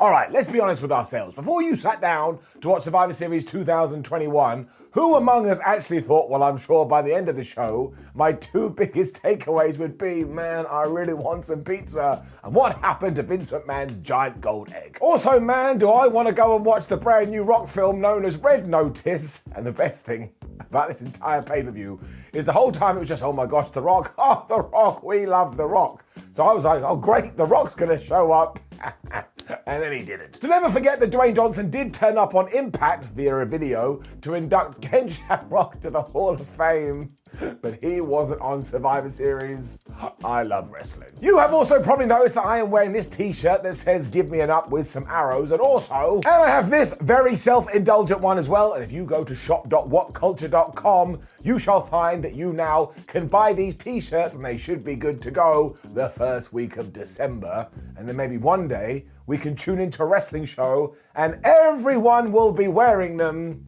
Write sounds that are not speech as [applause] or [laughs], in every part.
All right, let's be honest with ourselves. Before you sat down to watch Survivor Series 2021, who among us actually thought, well, I'm sure by the end of the show, my two [laughs] biggest takeaways would be, man, I really want some pizza, and what happened to Vince McMahon's giant gold egg? Also, man, do I want to go and watch the brand new rock film known as Red Notice? And the best thing about this entire pay per view is the whole time it was just, oh my gosh, The Rock, [laughs] oh, The Rock, we love The Rock. So I was like, oh great, The Rock's gonna show up. [laughs] [laughs] and then he did it. To never forget that Dwayne Johnson did turn up on Impact via a video to induct Ken Shamrock to the Hall of Fame. But he wasn't on Survivor Series. I love wrestling. You have also probably noticed that I am wearing this t shirt that says Give me an up with some arrows, and also, and I have this very self indulgent one as well. And if you go to shop.whatculture.com, you shall find that you now can buy these t shirts, and they should be good to go the first week of December. And then maybe one day we can tune into a wrestling show and everyone will be wearing them.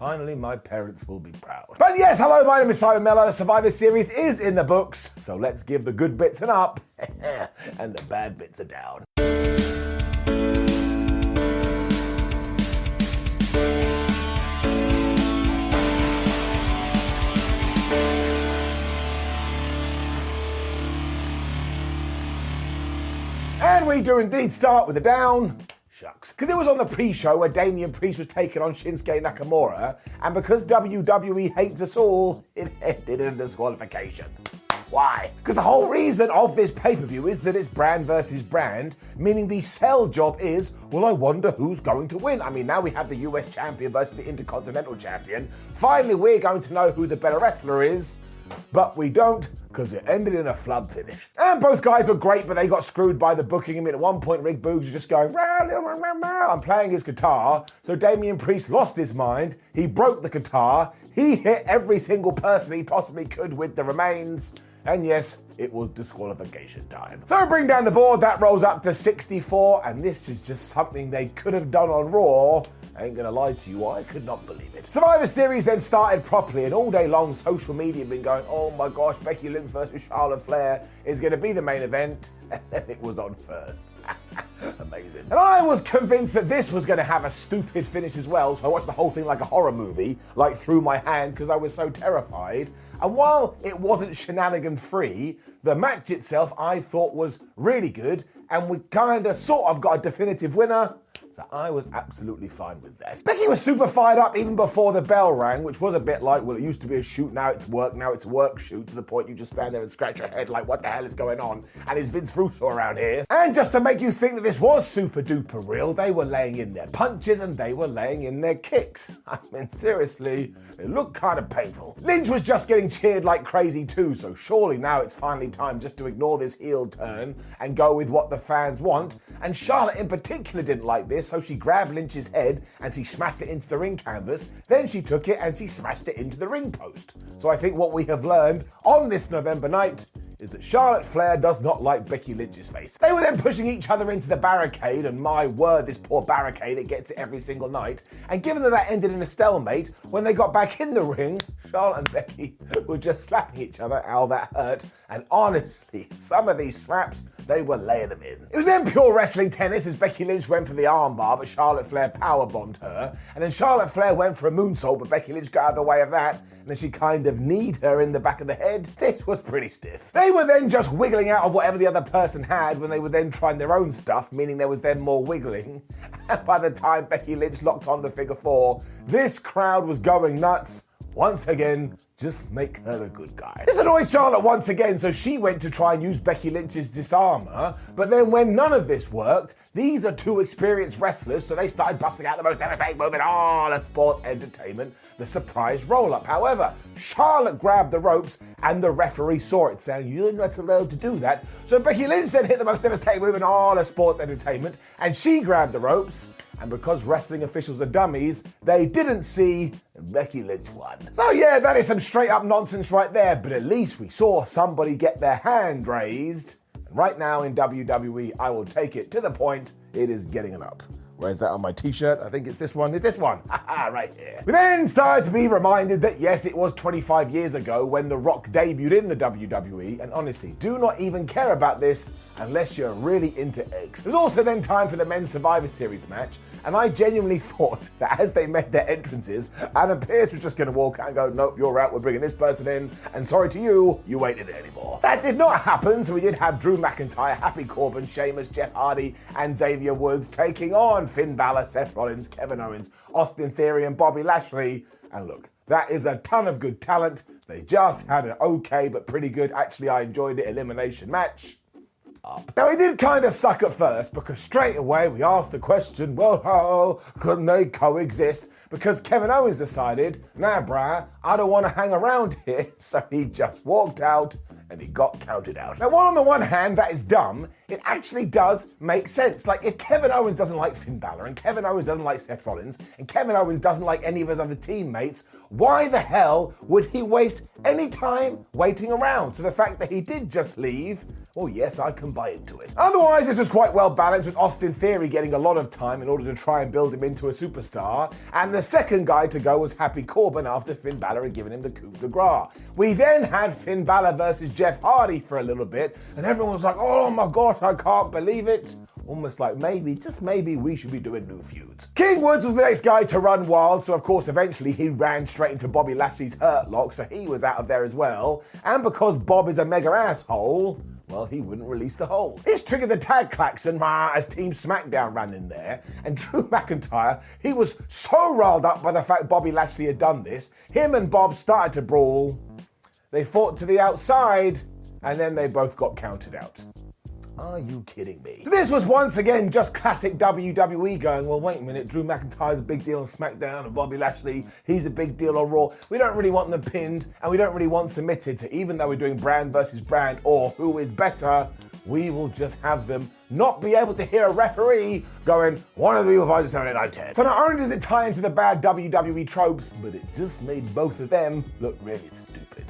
Finally, my parents will be proud. But yes, hello, my name is Simon Mellor. The Survivor Series is in the books, so let's give the good bits an up [laughs] and the bad bits a down. And we do indeed start with a down. Shucks. Because it was on the pre show where Damian Priest was taking on Shinsuke Nakamura, and because WWE hates us all, [laughs] it ended in disqualification. Why? Because the whole reason of this pay per view is that it's brand versus brand, meaning the sell job is, well, I wonder who's going to win. I mean, now we have the US champion versus the Intercontinental champion. Finally, we're going to know who the better wrestler is, but we don't because it ended in a flub finish. And both guys were great, but they got screwed by the booking. I mean, at one point, Rick Boogs was just going, rah, rah, rah, rah, I'm playing his guitar. So Damian Priest lost his mind. He broke the guitar. He hit every single person he possibly could with the remains. And yes, it was disqualification time. So bring down the board, that rolls up to 64, and this is just something they could have done on Raw I ain't gonna lie to you, I could not believe it. Survivor Series then started properly, and all day long, social media been going, oh my gosh, Becky Lynch versus Charlotte Flair is gonna be the main event, [laughs] and then it was on first. [laughs] Amazing. And I was convinced that this was going to have a stupid finish as well, so I watched the whole thing like a horror movie, like through my hand, because I was so terrified. And while it wasn't shenanigan free, the match itself I thought was really good, and we kind of sort of got a definitive winner. So I was absolutely fine with that. Becky was super fired up even before the bell rang, which was a bit like, well, it used to be a shoot, now it's work, now it's work shoot, to the point you just stand there and scratch your head like, what the hell is going on? And is Vince Russo around here? And just to make you think that this was super duper real, they were laying in their punches and they were laying in their kicks. [laughs] I mean, seriously, it looked kind of painful. Lynch was just getting cheered like crazy too, so surely now it's finally time just to ignore this heel turn and go with what the fans want. And Charlotte in particular didn't like this, so she grabbed Lynch's head and she smashed it into the ring canvas. Then she took it and she smashed it into the ring post. So I think what we have learned on this November night is that Charlotte Flair does not like Becky Lynch's face. They were then pushing each other into the barricade, and my word, this poor barricade, it gets it every single night. And given that that ended in a stalemate, when they got back in the ring, Charlotte and Becky [laughs] were just slapping each other. How that hurt. And honestly, some of these slaps they were laying them in. It was then pure wrestling tennis as Becky Lynch went for the armbar, but Charlotte Flair powerbombed her. And then Charlotte Flair went for a moonsault, but Becky Lynch got out of the way of that. And then she kind of kneed her in the back of the head. This was pretty stiff. They were then just wiggling out of whatever the other person had when they were then trying their own stuff, meaning there was then more wiggling. [laughs] And by the time Becky Lynch locked on the figure four, this crowd was going nuts. Once again, just make her a good guy. This annoyed Charlotte once again, so she went to try and use Becky Lynch's disarmer. But then, when none of this worked, these are two experienced wrestlers, so they started busting out the most devastating move in all of sports entertainment the surprise roll up. However, Charlotte grabbed the ropes and the referee saw it, saying, You're not allowed to do that. So Becky Lynch then hit the most devastating move in all of sports entertainment, and she grabbed the ropes. And because wrestling officials are dummies, they didn't see Becky Lynch won. So, yeah, that is some straight up nonsense right there, but at least we saw somebody get their hand raised. And right now in WWE, I will take it to the point it is getting it up. Where's that on my t-shirt? I think it's this one. It's this one. [laughs] right here. We then started to be reminded that yes, it was 25 years ago when The Rock debuted in the WWE, and honestly, do not even care about this unless you're really into eggs. It was also then time for the men's Survivor Series match, and I genuinely [laughs] thought that as they made their entrances, Adam Pearce was just going to walk out and go, nope, you're out, we're bringing this person in, and sorry to you, you ain't in it anymore. That did not happen, so we did have Drew McIntyre, Happy Corbin, Sheamus, Jeff Hardy, and Xavier Woods taking on Finn Balor, Seth Rollins, Kevin Owens, Austin Theory, and Bobby Lashley. And look, that is a ton of good talent. They just had an okay but pretty good, actually, I enjoyed it, elimination match. Up. Now, he did kind of suck at first because straight away we asked the question well, how couldn't they coexist? Because Kevin Owens decided, nah, brah, I don't want to hang around here. [laughs] So he just walked out and he got counted out. Now, while on the one hand that is dumb, it actually does make sense. Like, if Kevin Owens doesn't like Finn Balor, and Kevin Owens doesn't like Seth Rollins, and Kevin Owens doesn't like any of his other teammates, why the hell would he waste any time waiting around? So the fact that he did just leave, well, yes, I can buy into it. Otherwise, this was quite well balanced with Austin Theory getting a lot of time in order to try and build him into a superstar, and the second guy to go was Happy Corbin after Finn Balor had given him the coup de grace. We then had Finn Balor versus Jeff Hardy for a little bit, and everyone was like, oh my gosh, I can't believe it. Almost like maybe, just maybe, we should be doing new feuds. King Woods was the next guy to run wild, so of course, eventually he ran straight into Bobby Lashley's hurt lock, so he was out of there as well. And because Bob is a mega asshole, well, he wouldn't release the hold. This triggered the tag klaxon rah, as Team SmackDown ran in there, and [laughs] Drew McIntyre, he was so riled up by the fact Bobby Lashley had done this, him and Bob started to brawl. They fought to the outside, and then they both got counted out. Are you kidding me? So this was once again just classic WWE going, well, wait a minute, Drew McIntyre's a big deal on SmackDown and Bobby Lashley, he's a big deal on Raw. We don't really want them pinned and we don't really want submitted to, even though we're doing brand versus brand or who is better, we will just have them not be able to hear a referee going, one of the Evil Fighters 7, 8, 9, 10. So not only does it tie into the bad WWE tropes, but it just made both of them look really stupid.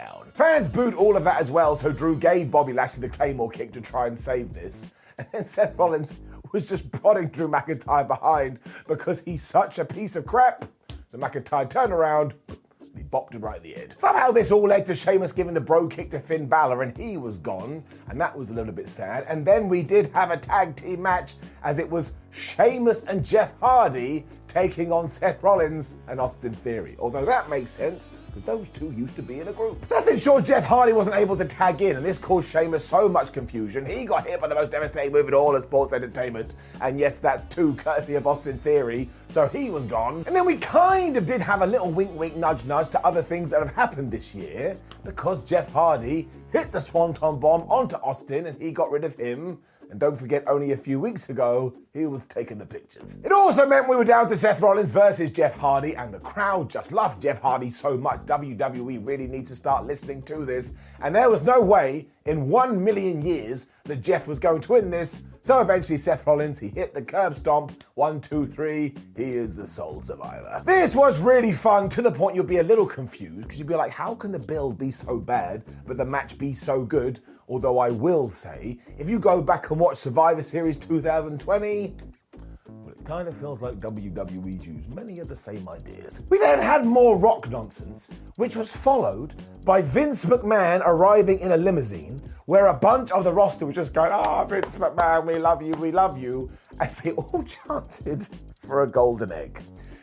Down. Fans booed all of that as well, so Drew gave Bobby Lashley the Claymore kick to try and save this. [laughs] And then Seth Rollins was just prodding Drew McIntyre behind because he's such a piece of crap. So McIntyre turned around, and he bopped him right in the head. Somehow this all led to Sheamus giving the Brogue Kick to Finn Balor, and he was gone, and that was a little bit sad. And then we did have a tag team match as it was Sheamus and Jeff Hardy taking on Seth Rollins and Austin Theory. Although that makes sense because those two used to be in a group. Seth ensured Jeff Hardy wasn't able to tag in, and this caused Sheamus so much confusion. He got hit by the most devastating move in all of sports entertainment, and yes, that's two courtesy of Austin Theory, so he was gone. And then we kind of did have a little wink, wink, nudge, nudge to other things that have happened this year because Jeff Hardy hit the Swanton bomb onto Austin and he got rid of him. And don't forget, only a few weeks ago, he was taking the pictures. It also meant we were down to Seth Rollins versus Jeff Hardy, and the crowd just loved Jeff Hardy so much. WWE really needs to start listening to this. And there was no way in one million years that Jeff was going to win this. So eventually, Seth Rollins, he hit the curb stomp. One, two, three. He is the sole survivor. This was really fun to the point you'll be a little confused because you'll be like, how can the build be so bad, but the match be so good? Although I will say, if you go back and watch Survivor Series 2020, well, it kind of feels like WWE used many of the same ideas. We then had more rock nonsense, which was followed by Vince McMahon arriving in a limousine where a bunch of the roster was just going, oh, Vince McMahon, we love you, we love you, as they all [laughs] chanted for a golden egg.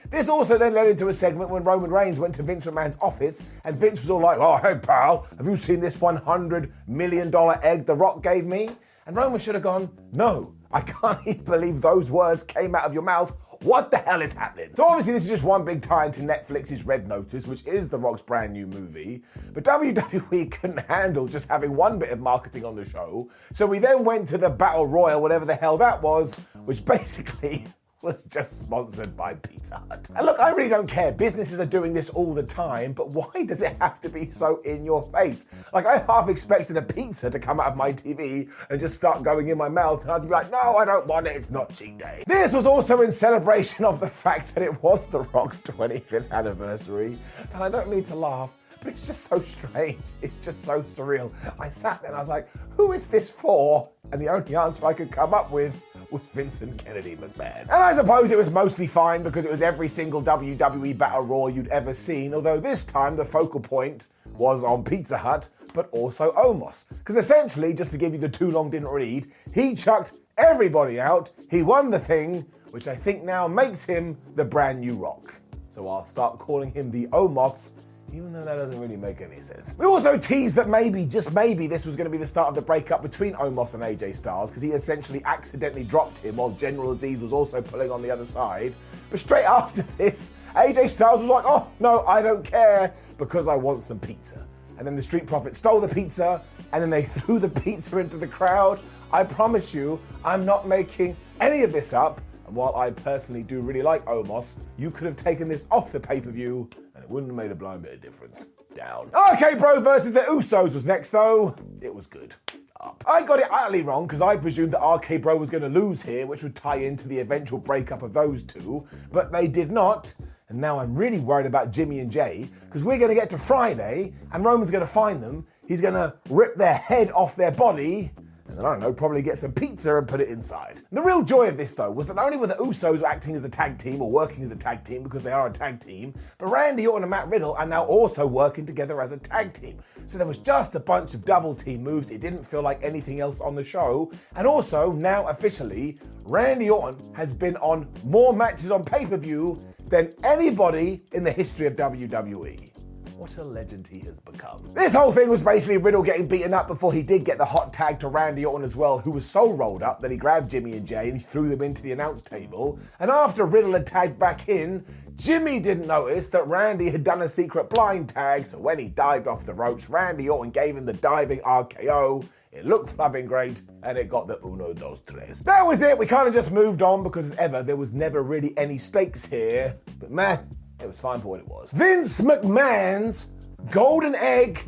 This also then led into a segment when Roman Reigns went to Vince McMahon's office and Vince was all like, Oh, hey, pal, have you seen this $100 million egg The Rock gave me? And Roman should have gone, No, I can't [laughs] even believe those words came out of your mouth. What the hell is happening? So obviously this is just one big tie into Netflix's Red Notice, which is The Rock's brand new movie. But WWE [laughs] couldn't handle just having one bit of marketing on the show. So we then went to the Battle Royal, whatever the hell that was, which [laughs] basically was just sponsored by Pizza Hut. And look, I really don't care. Businesses are doing this all the time, but why does it have to be so in your face? Like, I half expected a pizza to come out of my TV and just start going in my mouth, and I'd be like, no, I don't want it, it's not cheat day. This was also in celebration of the fact that it was The Rock's 25th anniversary, and I don't mean to laugh. But it's just so strange. It's just so surreal. I sat there and I was like, who is this for? And the only answer I could come up with [laughs] was Vincent Kennedy McMahon. And I suppose it was mostly fine because it was every single WWE Battle Royal you'd ever seen, although this time the focal point was on Pizza Hut, but also Omos. Because essentially, just to give you the too long didn't read, he chucked everybody out, he won the thing, which I think now makes him the brand new Rock. So I'll start calling him the Omos even though that doesn't really make any sense. We also teased that maybe, just maybe, this was going to be the start of the breakup between Omos and AJ Styles because he essentially accidentally dropped him while General Azeez was also pulling on the other side. But straight [laughs] after this, AJ Styles was like, oh, no, I don't care because I want some pizza. And then the Street Profits stole the pizza and then they [laughs] threw the pizza into the crowd. I promise you, I'm not making any of this up. And while I personally do really like Omos, you could have taken this off the pay per view it wouldn't have made a blind bit of difference. Down. Oh, RK Bro versus the Usos was next though. It was good. Up. I got it utterly wrong because I presumed that RK Bro was going to lose here, which would tie into the eventual breakup of those two, but they did not. And now I'm really worried about Jimmy and Jay because we're going to get to Friday and Roman's going to find them. He's going to rip their head off their body and then I don't know, probably get some pizza and put it inside. The real joy of this though was that not only were the Usos acting as a tag team or working as a tag team because they are a tag team, but Randy Orton and Matt Riddle are now also working together as a tag team. So there was just a bunch of double team moves. It didn't feel like anything else on the show. And also, now officially, Randy Orton has been on more matches on pay per view than anybody in the history of WWE. What a legend he has become. This whole thing was basically Riddle getting beaten up before he did get the hot tag to Randy Orton as well, who was so rolled up that he grabbed Jimmy and Jay and he threw them into the announce table. And after Riddle had tagged back in, Jimmy didn't notice that Randy had done a secret blind tag, so when he dived off the ropes, Randy Orton gave him the diving RKO. It looked flapping great, and it got the uno, dos, tres. That was it. We kind of just moved on because, as ever, there was never really any stakes here. But man, it was fine for what it was. Vince McMahon's golden egg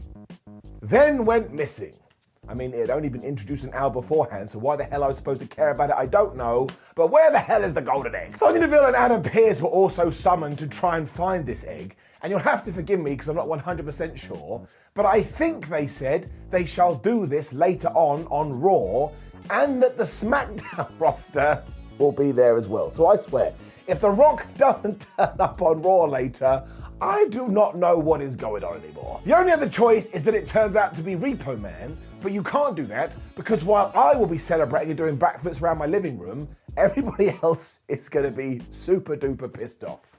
then went missing. I mean, it had only been introduced an hour beforehand, so why the hell I was supposed to care about it, I don't know. But where the hell is the golden egg? Sonya Deville and Adam Pearce were also summoned to try and find this egg. And you'll have to forgive me because I'm not 100% sure, but I think they said they shall do this later on on Raw, and that the SmackDown [laughs] roster will be there as well. So I swear, if The Rock doesn't [laughs] turn up on Raw later, I do not know what is going on anymore. The only other choice is that it turns out to be Repo Man, but you can't do that because while I will be celebrating and doing backflips around my living room, [laughs] everybody else is going to be super duper pissed off.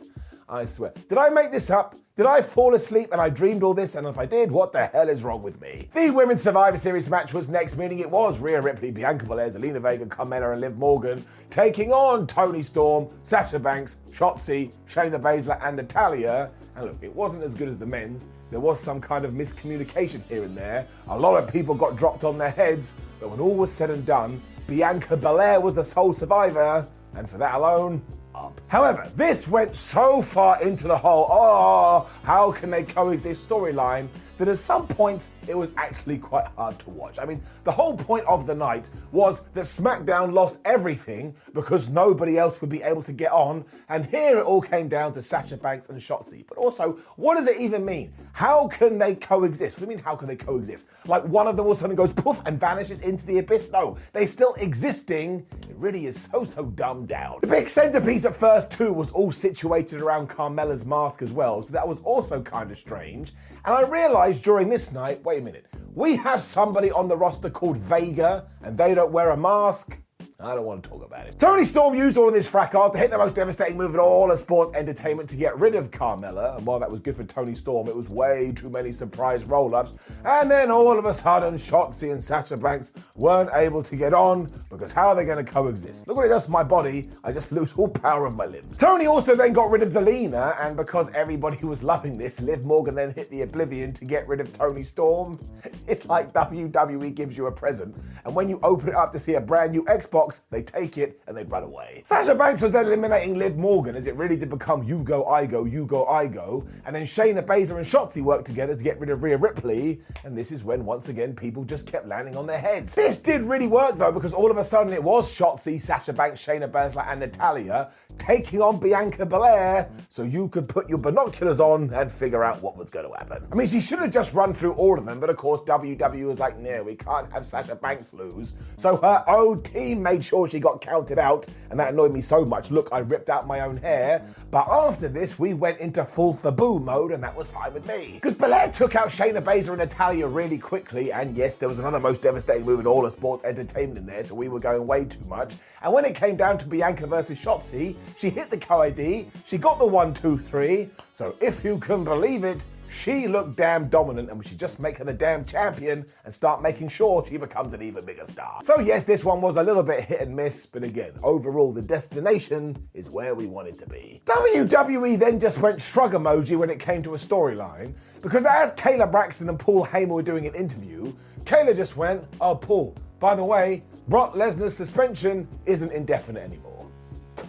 I swear. Did I make this up? Did I fall asleep and I dreamed all this? And if I did, what the hell is wrong with me? The Women's Survivor Series match was next, meaning it was Rhea Ripley, Bianca Belair, Zelina Vega, Carmella, and Liv Morgan taking on Toni Storm, Sasha Banks, Shotzi, Shayna Baszler, and Natalya. And look, it wasn't as good as the men's. There was some kind of miscommunication here and there. A lot of people got dropped on their heads, but when all was said and done, Bianca Belair was the sole survivor, and for that alone, up. However, this went so far into the whole, oh, how can they coexist storyline that at some points it was actually quite hard to watch. I mean, the whole point of the night was that SmackDown lost everything because nobody else would be able to get on, and here it all came down to Sasha Banks and Shotzi. But also, what does it even mean? How can they coexist? What do you mean, how can they coexist? Like one of them all of a sudden goes poof and vanishes into the abyss? No, they still existing. It really is so, so dumbed down. The big centerpiece at first, too, was all situated around Carmella's mask as well, so that was also kind of strange. And I realized during this night wait a minute, we have somebody on the roster called Vega, and they don't wear a mask. I don't want to talk about it. Toni Storm used all of this fracas to hit the most devastating move in all of sports entertainment to get rid of Carmella. And while that was good for Toni Storm, it was way too many surprise roll ups. And then all of a sudden, Shotzi and Sasha Banks weren't able to get on because how are they going to coexist? Look what it does to my body. I just lose all power of my limbs. Toni also then got rid of Zelina, and because everybody was loving this, Liv Morgan then hit the Oblivion to get rid of Toni Storm. [laughs] It's like WWE gives you a present, and when you open it up to see a brand new Xbox, they take it, and they run away. Sasha Banks was then eliminating Liv Morgan as it really did become you go, I go, you go, I go. And then Shayna Baszler and Shotzi worked together to get rid of Rhea Ripley. And this is when, once again, people just kept landing on their heads. This did really work, though, because all of a sudden it was Shotzi, Sasha Banks, Shayna Baszler, and Natalya taking on Bianca Belair so you could put your binoculars on and figure out what was going to happen. I mean, she should have just run through all of them, but of course, WWE was like, no, we can't have Sasha Banks lose. So her own team made sure she got counted out, and that annoyed me so much. Look, I ripped out my own hair. But after this, we went into full Fabu mode, and that was fine with me. Because Belair took out Shayna Baszler and Natalya really quickly, and yes, there was another most devastating move in all of sports entertainment in there, so we were going way too much. And when it came down to Bianca versus Shotzi, she hit the KOD, she got the one, two, three. So if you can believe it, she looked damn dominant, and we should just make her the damn champion and start making sure she becomes an even bigger star. So, yes, this one was a little bit hit and miss, but again, overall, the destination is where we wanted to be. WWE then just went shrug emoji when it came to a storyline, because as Kayla Braxton and Paul Heyman were doing an interview, Kayla just went, Oh, Paul, by the way, Brock Lesnar's suspension isn't indefinite anymore.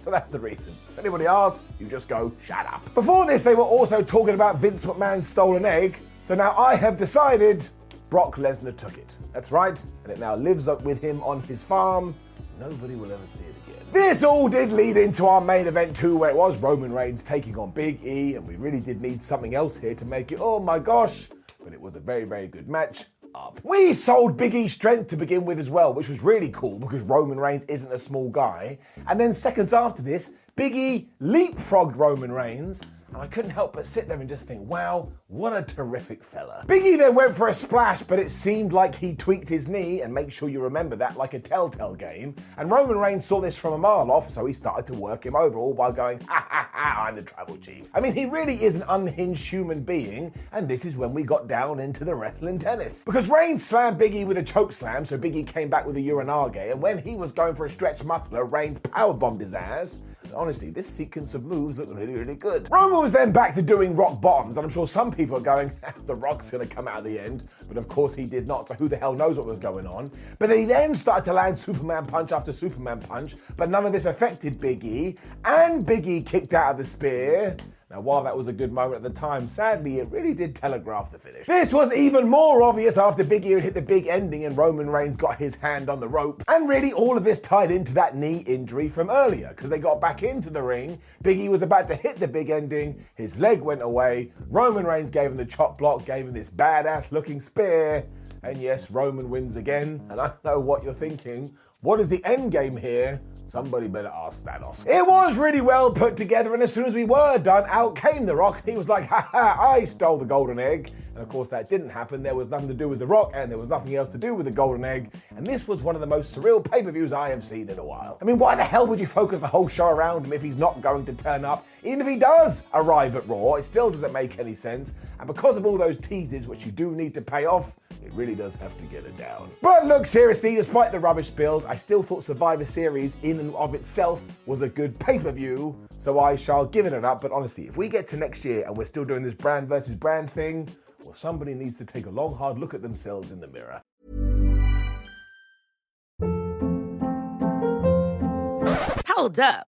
So that's the reason. If anybody asks, you just go, shut up. Before this, they were also talking about Vince McMahon's stolen egg. So now I have decided Brock Lesnar took it. That's right, and it now lives up with him on his farm. Nobody will ever see it again. This all did lead into our main event too, where it was Roman Reigns taking on Big E, and we really did need something else here to make it, oh my gosh. But it was a very, very good match up. We sold Big E's strength to begin with as well, which was really cool because Roman Reigns isn't a small guy. And then seconds after this, Big E leapfrogged Roman Reigns and I couldn't help but sit there and just think, wow, what a terrific fella. Biggie then went for a splash, but it seemed like he tweaked his knee, and make sure you remember that like a telltale game. And Roman Reigns saw this from a mile off, so he started to work him over, all while going, ha ha ha, I'm the tribal chief. I mean, he really is an unhinged human being, and this is when we got down into the wrestling tennis. Because Reigns slammed Biggie with a choke slam, so Biggie came back with a Uranage, and when he was going for a stretch muffler, Reigns powerbombed his ass honestly, this sequence of moves looked really, really good. Roman was then back to doing rock bottoms, and I'm sure some people are going, [laughs] the rock's gonna come out at the end, but of course he did not, so who the hell knows what was going on. But he then started to land Superman punch after Superman punch, but none of this affected Big E, and Big E kicked out of the spear. Now, while that was a good moment at the time, sadly, it really did telegraph the finish. This was even more obvious after Big E had hit the big ending and Roman Reigns got his hand on the rope. And really, all of this tied into that knee injury from earlier, because they got back into the ring. Big E was about to hit the big ending, his leg went away. Roman Reigns gave him the chop block, gave him this badass looking spear. And yes, Roman wins again. And I know what you're thinking. What is the end game here? Somebody better ask Thanos. It was really well put together, and as soon as we were done, out came The Rock. He was like, ha ha, I stole the golden egg. And of course, that didn't happen. There was nothing to do with The Rock, and there was nothing else to do with the golden egg. And this was one of the most surreal pay per views I have seen in a while. I mean, why the hell would you focus the whole show around him if he's not going to turn up? Even if he does arrive at Raw, it still doesn't make any sense. And because of all those teases, which you do need to pay off, it really does have to get it down. But look, seriously, despite the rubbish build, I still thought Survivor Series in and of itself was a good pay per view, so I shall give it an up. But honestly, if we get to next year and we're still doing this brand versus brand thing, well, somebody needs to take a long, hard look at themselves in the mirror. Hold up.